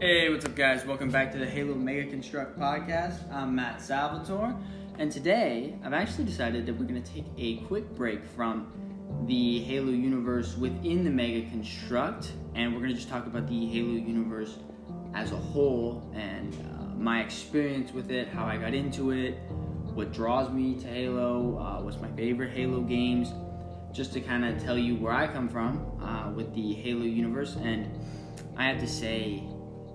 Hey, what's up, guys? Welcome back to the Halo Mega Construx podcast. I'm Matt Salvatore, and today I've actually decided that we're going to take a quick break from the Halo universe within the Mega Construx, and we're going to just talk about the Halo universe as a whole and uh, my experience with it, how I got into it, what draws me to Halo, uh, what's my favorite Halo games, just to kind of tell you where I come from uh, with the Halo universe. And I have to say,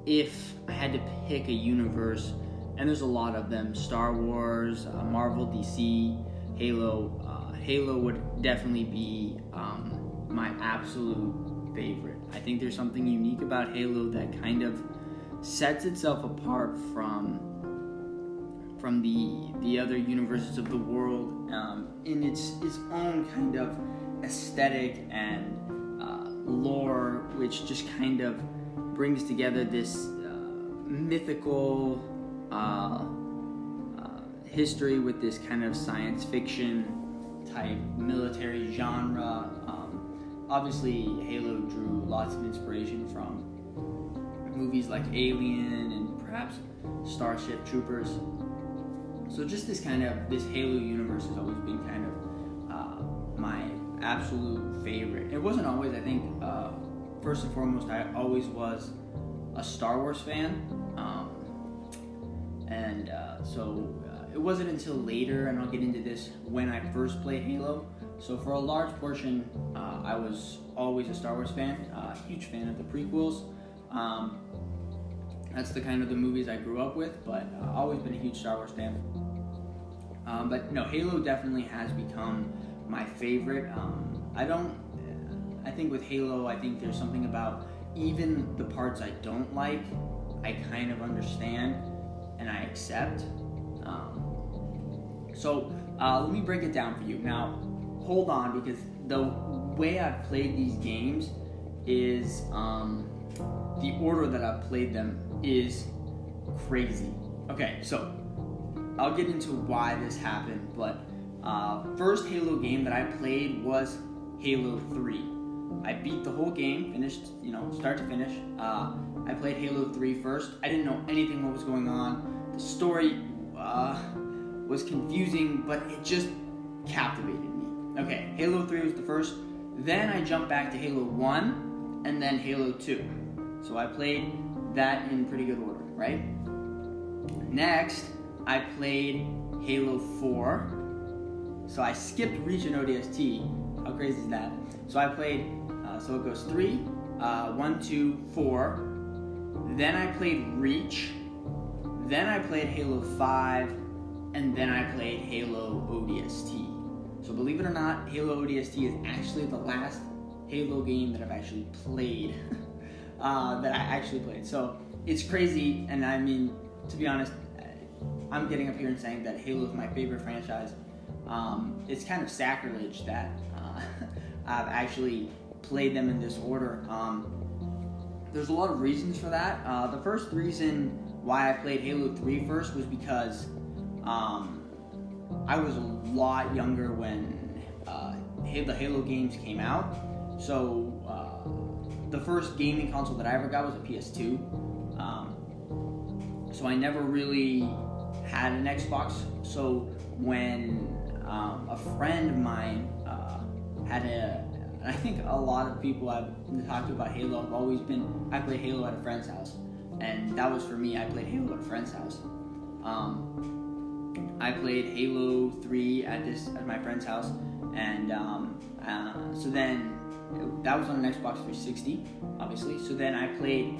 if I had to pick a universe, and there's a lot of them Star Wars, uh, Marvel, DC, Halo. Uh, Halo would definitely be um, my absolute favorite. I think there's something unique about Halo that kind of sets itself apart from from the the other universes of the world um, in its its own kind of aesthetic and uh, lore, which just kind of brings together this uh, mythical uh, uh, history with this kind of science fiction type military genre. Um, obviously, Halo drew lots of inspiration from movies like Alien and perhaps Starship Troopers. So just this kind of this Halo universe has always been kind of uh, my absolute favorite. It wasn't always, I think. Uh, first and foremost, I always was a Star Wars fan, um, and uh, so uh, it wasn't until later, and I'll get into this when I first played Halo. So for a large portion, uh, I was always a Star Wars fan, uh, huge fan of the prequels. Um, that's the kind of the movies I grew up with, but uh, always been a huge Star Wars fan. Um, but no, Halo definitely has become my favorite. Um, I don't. I think with Halo, I think there's something about even the parts I don't like, I kind of understand and I accept. Um, so uh, let me break it down for you. Now, hold on because the way I've played these games is um, the order that I've played them is crazy. Okay, so I'll get into why this happened, but uh, first Halo game that I played was Halo 3. I beat the whole game, finished, you know, start to finish. Uh, I played Halo 3 first. I didn't know anything what was going on. The story uh, was confusing, but it just captivated me. Okay, Halo 3 was the first. Then I jumped back to Halo 1 and then Halo 2. So I played that in pretty good order, right? Next, I played Halo 4. So I skipped and ODST. How crazy is that? So I played, uh, so it goes 3, uh, 1, 2, 4. Then I played Reach. Then I played Halo 5. And then I played Halo ODST. So believe it or not, Halo ODST is actually the last Halo game that I've actually played. uh, that I actually played. So it's crazy, and I mean, to be honest, I'm getting up here and saying that Halo is my favorite franchise. Um, it's kind of sacrilege that uh, I've actually played them in this order. Um, there's a lot of reasons for that. Uh, the first reason why I played Halo 3 first was because um, I was a lot younger when uh, the Halo games came out. So uh, the first gaming console that I ever got was a PS2. Um, so I never really had an Xbox. So when um, a friend of mine uh, had a, I think a lot of people I've talked to about Halo have always been, I played Halo at a friend's house. And that was for me, I played Halo at a friend's house. Um, I played Halo 3 at this at my friend's house, and um, uh, so then that was on an Xbox 360, obviously. So then I played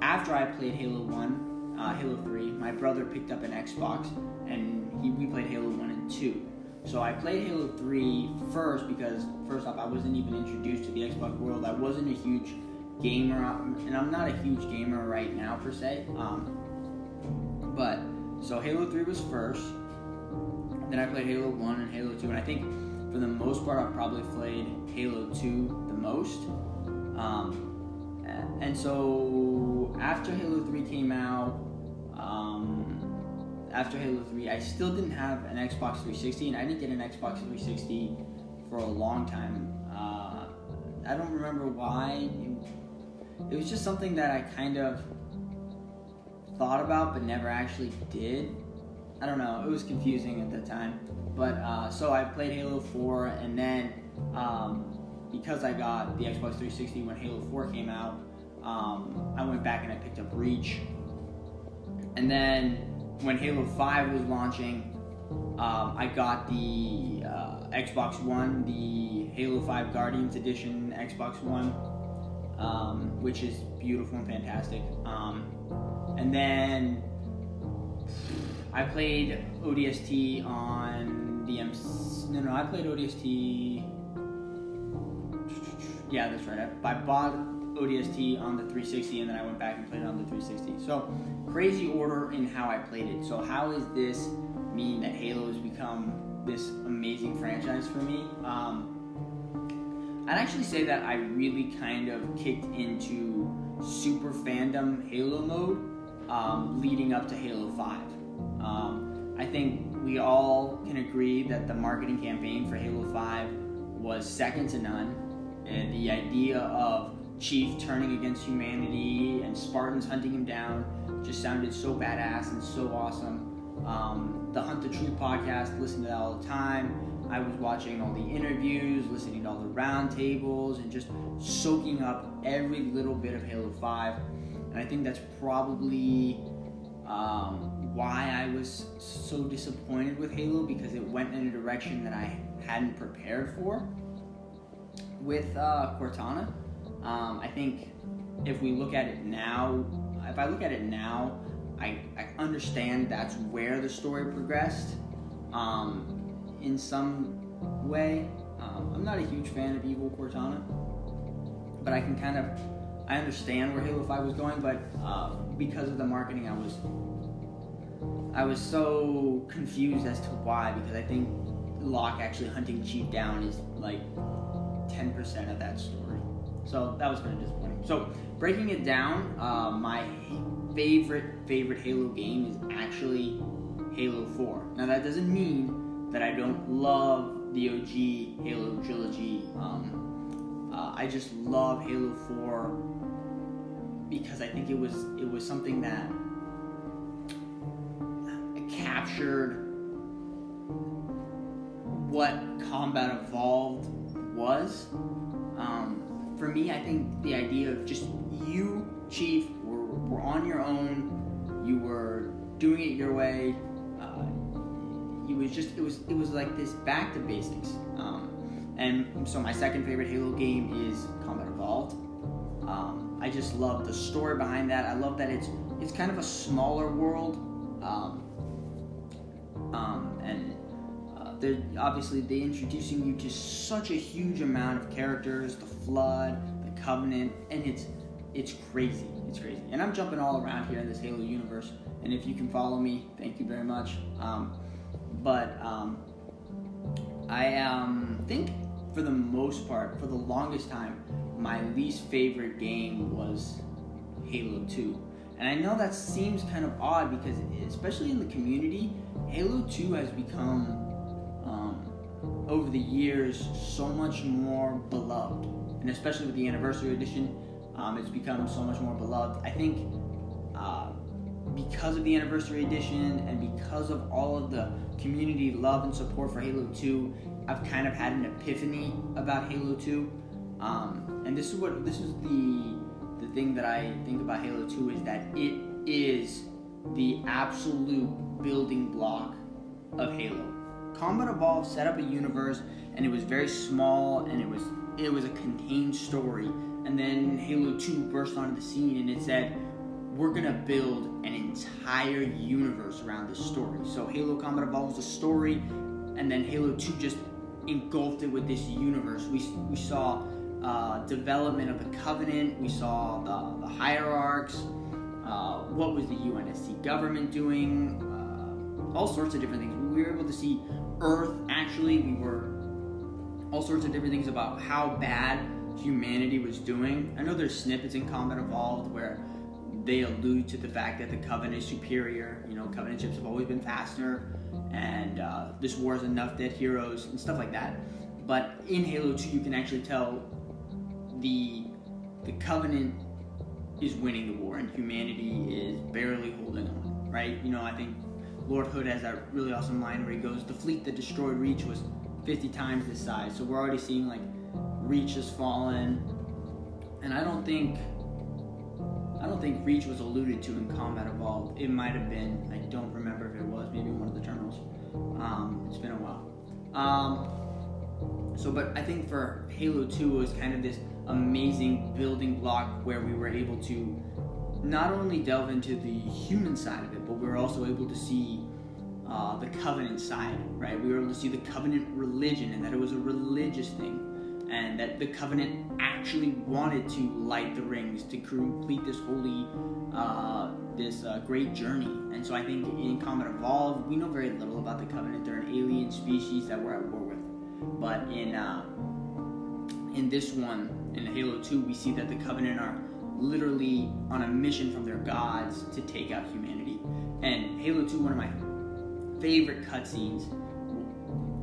after I played Halo 1, uh, Halo 3. My brother picked up an Xbox, and he, we played Halo 1 and 2. So I played Halo 3 first because first off, I wasn't even introduced to the Xbox world. I wasn't a huge gamer, and I'm not a huge gamer right now per se. Um, but so Halo 3 was first. Then I played Halo 1 and Halo 2, and I think for the most part, I've probably played Halo 2 the most. Um, and so after Halo 3 came out, after Halo 3, I still didn't have an Xbox 360, and I didn't get an Xbox 360 for a long time. Uh, I don't remember why. It, was just something that I kind of thought about but never actually did. I don't know. It was confusing at the time. But uh, so I played Halo 4, and then um, because I got the Xbox 360 when Halo 4 came out, um, I went back and I picked up Reach. And then when Halo 5 was launching, um, I got the uh, Xbox One, the Halo 5 Guardians Edition Xbox One, um, which is beautiful and fantastic. Um, and then I played ODST on the M. No, no, I played ODST. Yeah, that's right. I, I bought ODST on the 360, and then I went back and played it on the 360. So crazy order in how I played it. So how is this mean that Halo has become this amazing franchise for me? Um, I'd actually say that I really kind of kicked into super fandom Halo mode um, leading up to Halo 5. Um, I think we all can agree that the marketing campaign for Halo 5 was second to none. And the idea of Chief turning against humanity and Spartans hunting him down just sounded so badass and so awesome. Um, the Hunt the Truth podcast, listen to that all the time. I was watching all the interviews, listening to all the roundtables, and just soaking up every little bit of Halo 5. And I think that's probably um, why I was so disappointed with Halo because it went in a direction that I hadn't prepared for with uh, Cortana. Um, I think if we look at it now, if I look at it now, I, I understand that's where the story progressed um, in some way. Um, I'm not a huge fan of Evil Cortana, but I can kind of I understand where Halo 5 was going, but uh, because of the marketing, I was I was so confused as to why because I think Locke actually hunting Chief down is like 10% of that story. So that was kind of disappointing. So breaking it down, uh, my favorite favorite Halo game is actually Halo 4. Now that doesn't mean that I don't love the OG Halo trilogy. Um, uh, I just love Halo 4 because I think it was it was something that captured what Combat Evolved was. Um, for me, I think the idea of just you, Chief, were, were on your own. You were doing it your way. Uh, it was just it was it was like this back to basics. Um, and so my second favorite Halo game is Combat Evolved. Um, I just love the story behind that. I love that it's it's kind of a smaller world. Um, um, and they're obviously they introducing you to such a huge amount of characters, the Flood, the Covenant, and it's it's crazy. It's crazy. And I'm jumping all around here in this Halo universe. And if you can follow me, thank you very much. Um, but um, I um, think for the most part, for the longest time, my least favorite game was Halo 2. And I know that seems kind of odd because, especially in the community, Halo 2 has become, over the years, so much more beloved. And especially with the anniversary edition, um, it's become so much more beloved. I think uh, because of the anniversary edition and because of all of the community love and support for Halo 2, I've kind of had an epiphany about Halo 2. Um, and this is what this is the the thing that I think about Halo 2 is that it is the absolute building block of Halo. Combat Evolved set up a universe and it was very small and it was it was a contained story. And then Halo 2 burst onto the scene and it said, we're gonna build an entire universe around this story. So Halo Combat Evolved was a story, and then Halo 2 just engulfed it with this universe. We, we saw uh, development of the Covenant, we saw the, the hierarchs, uh, what was the UNSC government doing, uh, all sorts of different things. We were able to see Earth actually, we were all sorts of different things about how bad humanity was doing. I know there's snippets in Combat Evolved where they allude to the fact that the Covenant is superior. You know, Covenant ships have always been faster, and uh, this war is enough dead heroes and stuff like that. But in Halo 2, you can actually tell the the Covenant is winning the war and humanity is barely holding on, right? You know, I think Lord Hood has that really awesome line where he goes, "The fleet that destroyed Reach was 50 times this size." So we're already seeing like Reach has fallen, and I don't think I don't think Reach was alluded to in Combat Evolved. It might have been. I don't remember if it was. Maybe one of the terminals. Um, it's been a while. Um, so, but I think for Halo 2 it was kind of this amazing building block where we were able to not only delve into the human side of it, we were also able to see uh, the covenant side, right? We were able to see the covenant religion and that it was a religious thing and that the covenant actually wanted to light the rings to complete this holy uh, this uh, great journey. And so i think in combat evolved we know very little about the covenant. They're an alien species that we're at war with. But in uh, in this one in halo 2 we see that the covenant are literally on a mission from their gods to take out humanity and halo 2 one of my favorite cutscenes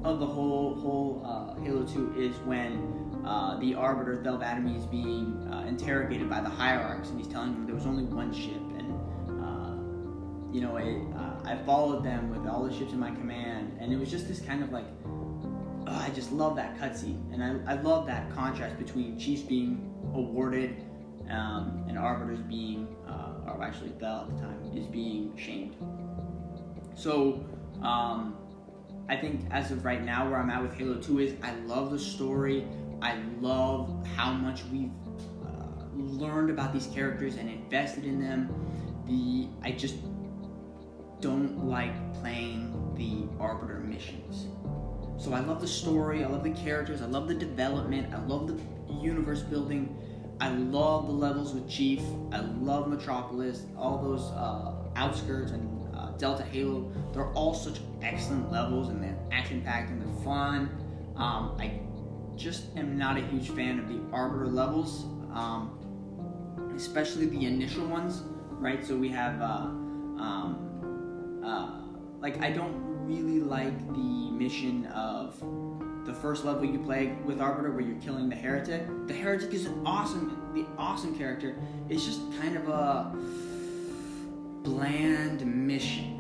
of the whole whole uh, Halo 2 is when uh, the Arbiter Thel 'Vadamee is being uh, interrogated by the hierarchs, and he's telling them there was only one ship, and uh, you know it, uh, I followed them with all the ships in my command, and it was just this kind of like oh, I just love that cutscene, and I, I love that contrast between Chiefs being awarded um, and Arbiters being, uh, or actually Thel at the time, is being shamed. So. Um, I think as of right now, where I'm at with Halo 2 is I love the story. I love how much we've uh, learned about these characters and invested in them. The I just don't like playing the Arbiter missions. So I love the story. I love the characters. I love the development. I love the universe building. I love the levels with Chief. I love Metropolis. All those uh, outskirts and uh, Delta Halo, they're all such excellent levels and they're action packed and they're fun. Um, I just am not a huge fan of the Arbiter levels, um, especially the initial ones, right? So we have, uh, um, uh, like, I don't really like the mission of the first level you play with Arbiter where you're killing the Heretic. The Heretic is an awesome, the awesome character. It's just kind of a bland mission.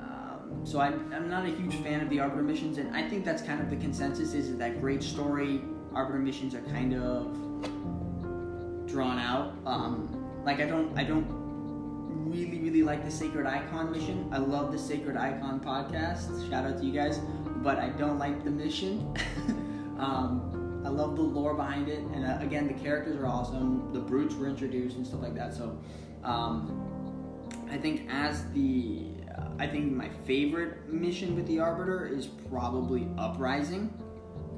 Um, so I'm, I'm not a huge fan of the Arbiter missions, and I think that's kind of the consensus is that great story Arbiter missions are kind of drawn out. Um, like I don't I don't really really like the Sacred Icon mission. I love the Sacred Icon podcast. Shout out to you guys, but I don't like the mission. um, I love the lore behind it, and uh, again, the characters are awesome. The brutes were introduced and stuff like that. So, um, I think as the uh, I think my favorite mission with the Arbiter is probably Uprising.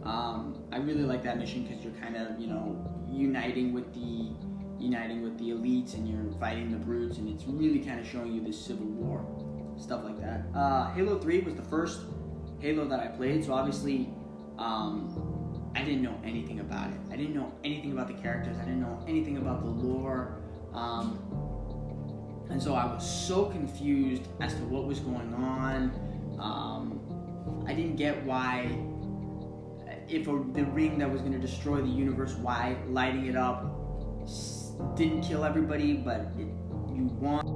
Um, I really like that mission because you're kind of you know uniting with the uniting with the elites and you're fighting the brutes and it's really kind of showing you this civil war stuff like that. Uh, Halo 3 was the first Halo that I played, so obviously um, I didn't know anything about it. I didn't know anything about the characters. I didn't know anything about the lore. Um, and so I was so confused as to what was going on. Um, I didn't get why, if a, the ring that was going to destroy the universe, why lighting it up didn't kill everybody, but it, you want.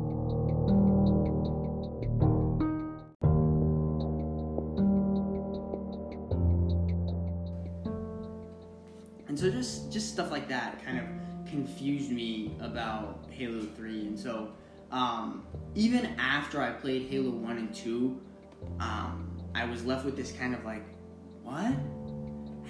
Like that kind of confused me about Halo 3. And so um, even after I played Halo 1 and 2, um, I was left with this kind of like, what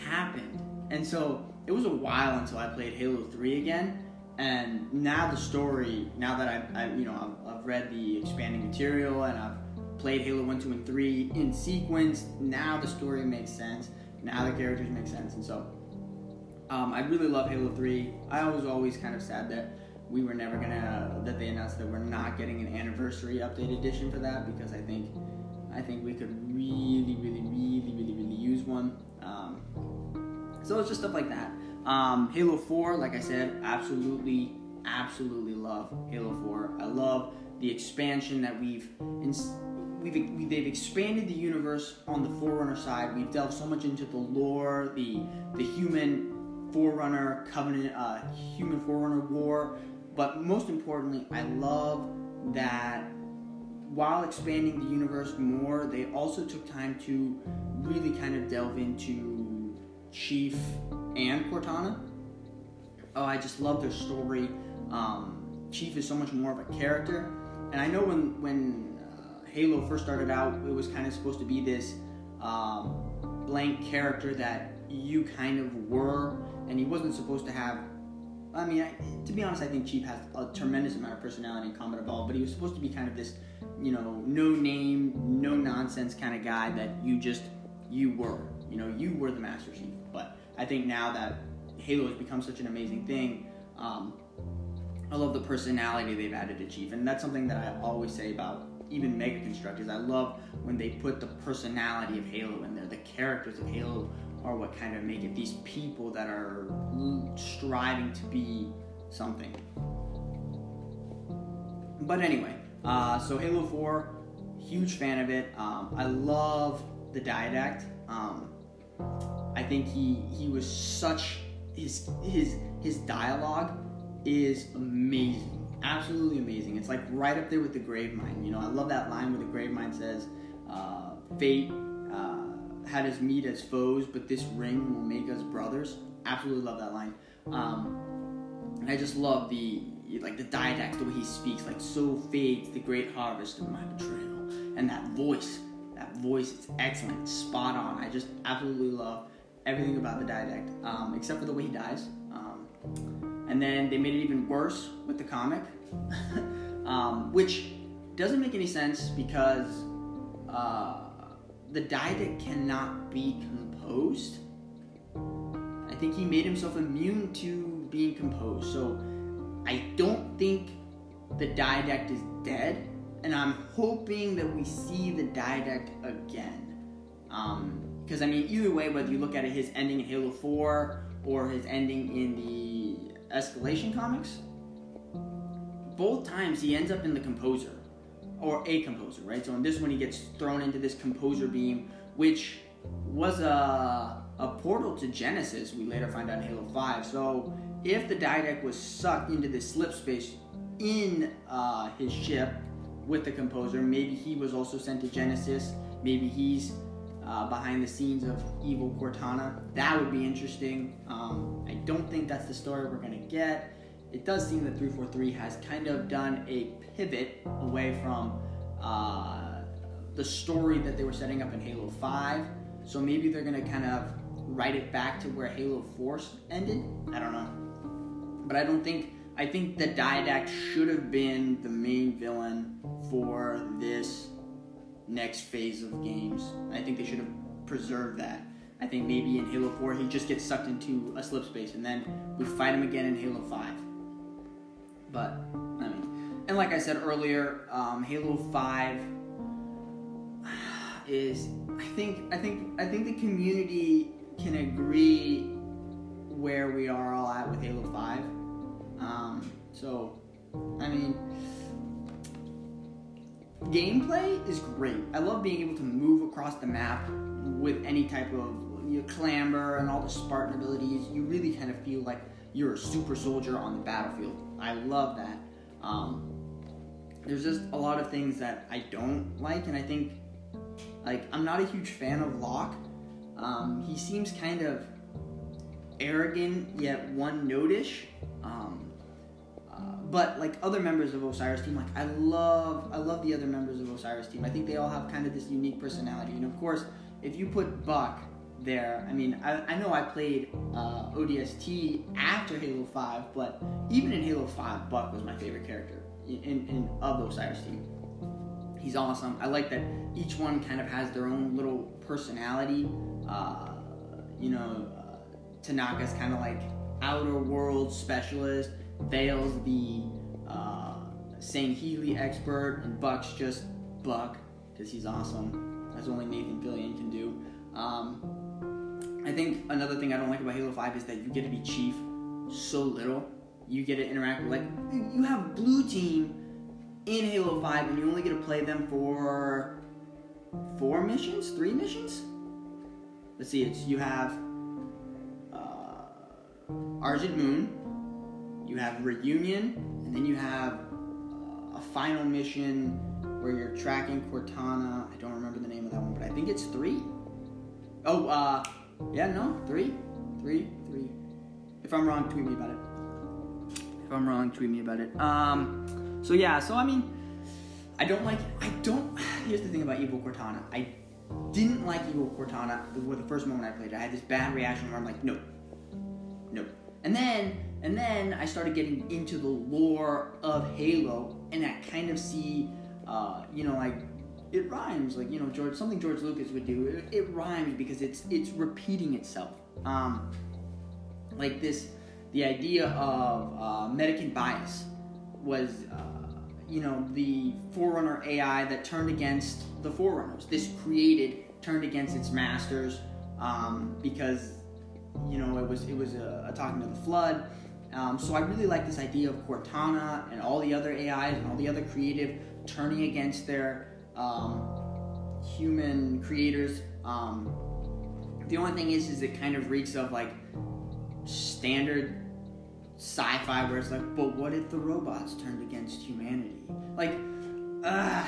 happened? And so it was a while until I played Halo 3 again. And now the story, now that I've, I, you know, I've, I've read the expanding material and I've played Halo 1, 2, and 3 in sequence, now the story makes sense. Now the characters make sense. And so um, I really love Halo 3. I was always kind of sad that we were never gonna that they announced that we're not getting an anniversary update edition for that because I think I think we could really, really, really, really, really use one. Um, so it's just stuff like that. Um, Halo 4, like I said, absolutely, absolutely love Halo 4. I love the expansion that we've ins- we've we, they've expanded the universe on the Forerunner side. We've delved so much into the lore, the the human Forerunner Covenant, uh, human Forerunner war but most importantly, I love that while expanding the universe more, they also took time to really kind of delve into Chief and Cortana. Oh, I just love their story. Um, Chief is so much more of a character, and I know when when uh, Halo first started out, it was kind of supposed to be this um, blank character that you kind of were, and he wasn't supposed to have. I mean, I, to be honest, I think Chief has a tremendous amount of personality and Combat Evolved, but he was supposed to be kind of this, you know, no name, no nonsense kind of guy that you just you were. You know, you were the Master Chief. But I think now that Halo has become such an amazing thing, um, I love the personality they've added to Chief, and that's something that I always say about even Mega Constructors. I love when they put the personality of Halo in there. The characters of Halo are what kind of make it these people that are striving to be something. But anyway, uh, so Halo 4, huge fan of it. Um, I love the Didact. Um, I think he he was such his his his dialogue is amazing absolutely amazing. It's like right up there with the Grave Gravemind. You know, I love that line where the Grave Gravemind says, uh, "Fate had us meet as foes, but this ring will make us brothers." Absolutely love that line. Um, and I just love the like the dialects, the way he speaks, like so fades the great harvest of my betrayal, and that voice, that voice, it's excellent, spot on. I just absolutely love everything about the dialect, um, except for the way he dies. Um, and then they made it even worse with the comic, um, which doesn't make any sense because uh, the Didact cannot be composed. I think he made himself immune to being composed. So I don't think the Didact is dead, and I'm hoping that we see the Didact again. Because um, I mean, either way, whether you look at it, his ending in Halo 4 or his ending in the Escalation comics, both times he ends up in the composer or a composer, right? So in this one, he gets thrown into this composer beam, which was a, a portal to Genesis. We later find out in Halo 5. So if the Didact was sucked into this slip space in uh, his ship with the composer, maybe he was also sent to Genesis. Maybe he's uh, behind the scenes of evil Cortana. That would be interesting. Um, I don't think that's the story we're going to get. It does seem that 343 has kind of done a pivot away from uh, the story that they were setting up in Halo 5. So maybe they're going to kind of write it back to where Halo Force ended. I don't know. But I don't think. I think the Didact should have been the main villain for this next phase of games. I think they should have preserved that. I think maybe in Halo 4 he just gets sucked into a slip space and then we fight him again in Halo 5. But, I mean, and like I said earlier, um, Halo 5 is I think I think I think the community can agree where we are all at with Halo 5. Um, so, I mean, gameplay is great. I love being able to move across the map with any type of you clamber and all the Spartan abilities. You really kind of feel like you're a super soldier on the battlefield. I love that. Um, there's just a lot of things that I don't like, and I think like I'm not a huge fan of Locke. Um, he seems kind of arrogant yet one notish. Um, but like other members of Osiris team, like I love I love the other members of Osiris team. I think they all have kind of this unique personality. And of course, if you put Buck there, I mean, I, I know I played uh, ODST after Halo 5, but even in Halo 5, Buck was my favorite character in, in of the Osiris team. He's awesome. I like that each one kind of has their own little personality. Uh, you know, uh, Tanaka's kind of like outer world specialist. Vale's the uh, Sangheili expert, and Buck's just Buck because he's awesome, as only Nathan Fillion can do. Um, I think another thing I don't like about Halo 5 is that you get to be Chief so little. You get to interact with, like, you have Blue Team in Halo 5, and you only get to play them for four missions, three missions. Let's see, it's you have uh, Argent Moon, you have Reunion, and then you have uh, a final mission where you're tracking Cortana. I don't remember the name of that one, but I think it's three. Oh, uh, yeah, no, three, three, three. If I'm wrong, tweet me about it. If I'm wrong, tweet me about it. Um, so yeah, so I mean, I don't like. I don't. Here's the thing about Evil Cortana. I didn't like Evil Cortana with the first moment I played it. I had this bad reaction where I'm like, no, no. And then, and then I started getting into the lore of Halo, and I kind of see, uh, you know, like it rhymes, like you know, George something George Lucas would do. It, it rhymes because it's it's repeating itself. Um, like this, the idea of uh, Mendicant Bias was. Uh, you know, the Forerunner AI that turned against the Forerunners. This created turned against its masters um, because you know it was it was a, a talking to the flood. Um, so I really like this idea of Cortana and all the other AIs and all the other creative turning against their um, human creators. Um, the only thing is, is it kind of reeks of like standard sci-fi where it's like, but what if the robots turned against humanity? Like, uh,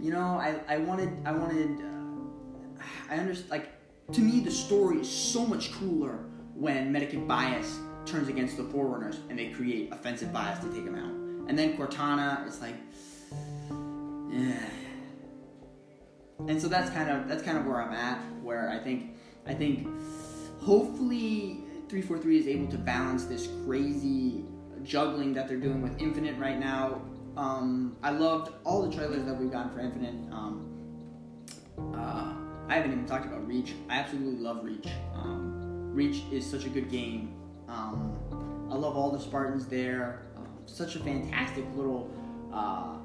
you know, I, I wanted, I wanted, uh, I understand, like, to me, the story is so much cooler when Mendicant Bias turns against the Forerunners and they create offensive bias to take them out. And then Cortana, it's like, yeah. And so that's kind of that's kind of where I'm at. Where I think I think hopefully 343 is able to balance this crazy juggling that they're doing with Infinite right now. Um, I loved all the trailers that we've gotten for Infinite. Um, uh, I haven't even talked about Reach. I absolutely love Reach. Um, Reach is such a good game. Um, I love all the Spartans there. Um, such a fantastic little uh,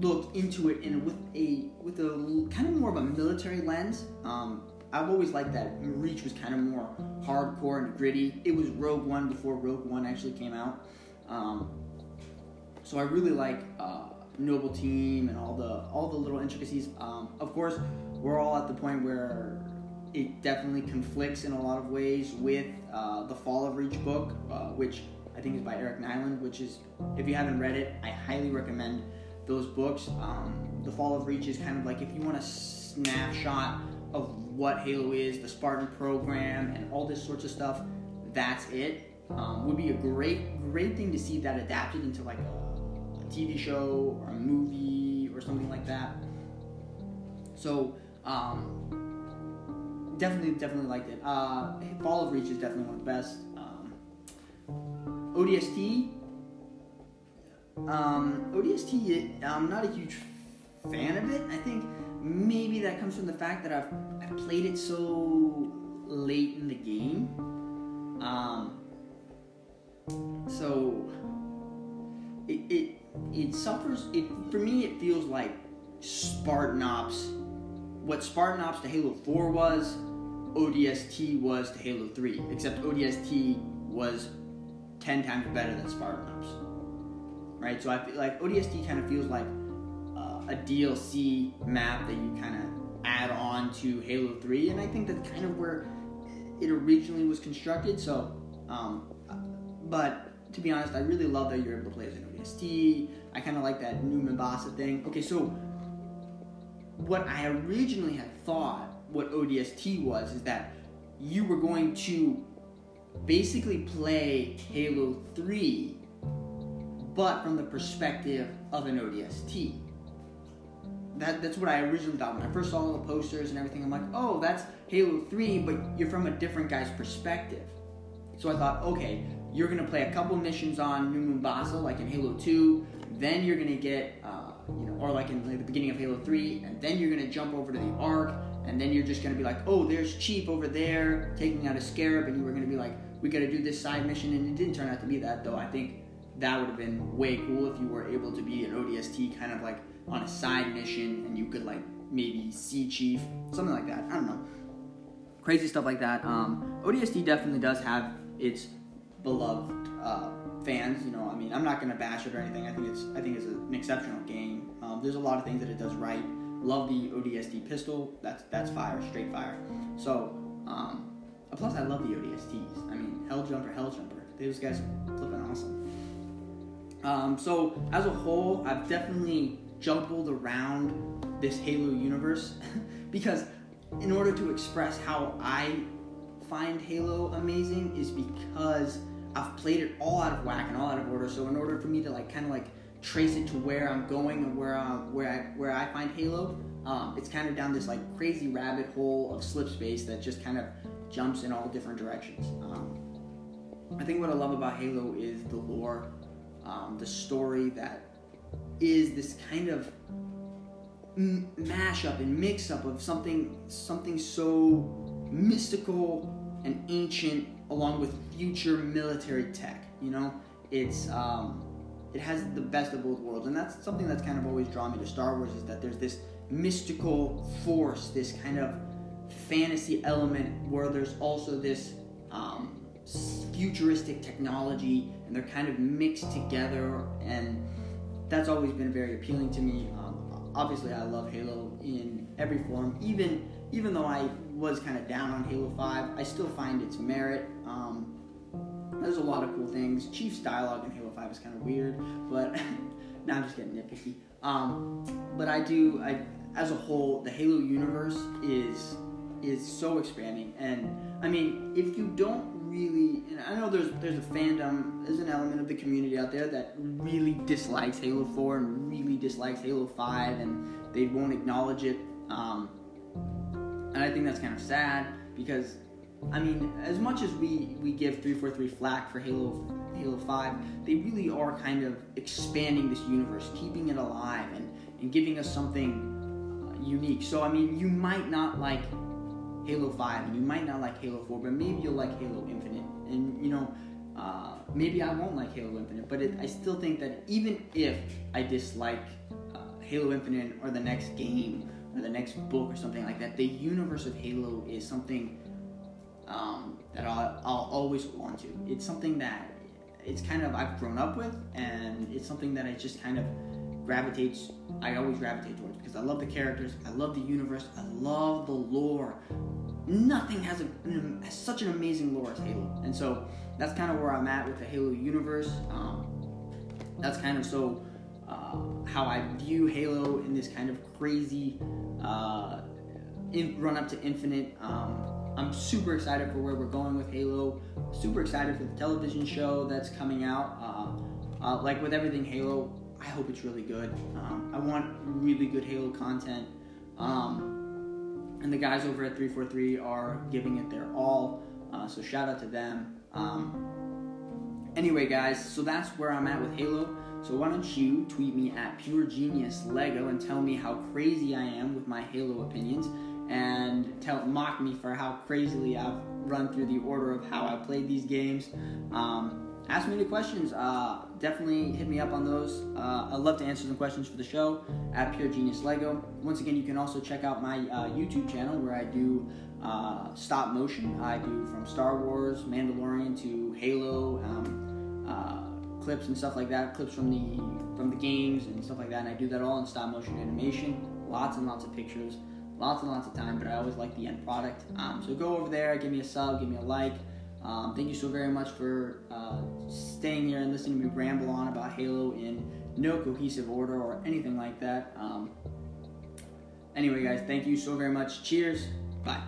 look into it, and with a with a kind of more of a military lens. Um, I've always liked that Reach was kind of more hardcore and gritty. It was Rogue One before Rogue One actually came out. Um, so I really like uh, Noble Team and all the all the little intricacies. Um, of course, we're all at the point where it definitely conflicts in a lot of ways with uh, the Fall of Reach book, uh, which I think is by Eric Nylund. Which is, if you haven't read it, I highly recommend those books. Um, the Fall of Reach is kind of like if you want a snapshot of what Halo is, the Spartan program, and all this sorts of stuff, that's it. Um, would be a great, great thing to see that adapted into like a, TV show or a movie or something like that. So, um, definitely, definitely liked it. Uh, Fall of Reach is definitely one of the best. Um, ODST, um, ODST, I'm not a huge fan of it. I think maybe that comes from the fact that I've, I've played it so late in the game. Um, so it, it it suffers. It for me, it feels like Spartan Ops. What Spartan Ops to Halo Four was, ODST was to Halo Three. Except ODST was ten times better than Spartan Ops. Right. So I feel like ODST kind of feels like a DLC map that you kind of add on to Halo 3, and I think that's kind of where it originally was constructed. So, um, but to be honest, I really love that you're able to play as an ODST. I kind of like that new Mombasa thing. Okay, so what I originally had thought what ODST was is that you were going to basically play Halo 3, but from the perspective of an ODST that, that's what I originally thought when I first saw all the posters and everything. I'm like, oh, that's Halo 3, but you're from a different guy's perspective. So I thought, okay, you're gonna play a couple missions on New Mombasa, like in Halo 2. Then you're gonna get, uh, you know, or like in like the beginning of Halo 3, and then you're gonna jump over to the Ark, and then you're just gonna be like, oh, there's Chief over there taking out a Scarab, and you were gonna be like, we gotta do this side mission, and it didn't turn out to be that, though. I think that would have been way cool if you were able to be an ODST kind of like on a side mission and you could like maybe see chief, something like that. I don't know. Crazy stuff like that. Um, ODST definitely does have its beloved uh, fans. You know, I mean, I'm not gonna bash it or anything. I think it's I think it's an exceptional game. Um, there's a lot of things that it does right. Love the ODST pistol. That's that's fire, straight fire. So, um, plus I love the ODSTs. I mean, Hell Jumper, Hell Jumper. those guys are flipping awesome. Um, so as a whole, I've definitely jumbled around this Halo universe because in order to express how I find Halo amazing is because I've played it all out of whack and all out of order. So in order for me to like kind of like trace it to where I'm going and where I, where I where I find Halo, um, it's kind of down this like crazy rabbit hole of slip space that just kind of jumps in all different directions. Um, I think what I love about Halo is the lore, um, the story that is this kind of m- mashup and mix up of something something so mystical and ancient along with future military tech. You know, it's um, it has the best of both worlds, and that's something that's kind of always drawn me to Star Wars is that there's this mystical force, this kind of fantasy element where there's also this um, futuristic technology, and they're kind of mixed together, and that's always been very appealing to me. Um, obviously, I love Halo in every form, even even though I was kind of down on Halo 5, I still find its merit. Um, there's a lot of cool things. Chief's dialogue in Halo 5 is kind of weird, but now I'm just getting nitpicky. Um, but I do, I as a whole, the Halo universe is is so expanding, and I mean, if you don't really, and I know there's there's a fandom, there's an element of the community out there that really dislikes Halo 4 and really dislikes Halo 5, and they won't acknowledge it. Um, and I think that's kind of sad because, I mean, as much as we we give 343 flack for Halo Halo 5, they really are kind of expanding this universe, keeping it alive, and and giving us something unique. So I mean, you might not like Halo 5 and you might not like Halo 4, but maybe you'll like Halo Infinite. And you know, uh, maybe I won't like Halo Infinite, but it, I still think that even if I dislike uh, Halo Infinite or the next game or the next book or something like that, the universe of Halo is something um, that I'll, I'll always want to. It's something that it's kind of I've grown up with, and it's something that I just kind of gravitates I always gravitate towards because I love the characters, I love the universe, I love the lore. Nothing has, a, has such an amazing lore as Halo, and so that's kind of where I'm at with the Halo universe. Um, that's kind of so uh, how I view Halo in this kind of crazy uh, in, run up to Infinite. Um, I'm super excited for where we're going with Halo. Super excited for the television show that's coming out. Uh, uh like with everything Halo, I hope it's really good. Um, I want really good Halo content. Um, and the guys over at 343 are giving it their all. Uh, so shout out to them. Um, anyway, guys, so that's where I'm at with Halo. So why don't you tweet me at Pure Genius Lego and tell me how crazy I am with my Halo opinions, and tell mock me for how crazily I've run through the order of how I played these games. Um, ask me any questions. Uh, definitely hit me up on those. Uh, I'd love to answer some questions for the show at Pure Genius Lego. Once again, you can also check out my uh, YouTube channel where I do uh, stop motion. I do from Star Wars, Mandalorian to Halo. Um, uh, clips and stuff like that clips from the from the games and stuff like that and i do that all in stop motion animation lots and lots of pictures lots and lots of time but i always like the end product um, so go over there give me a sub give me a like um, thank you so very much for uh, staying here and listening to me ramble on about Halo in no cohesive order or anything like that. Um, anyway, guys, thank you so very much. Cheers. Bye.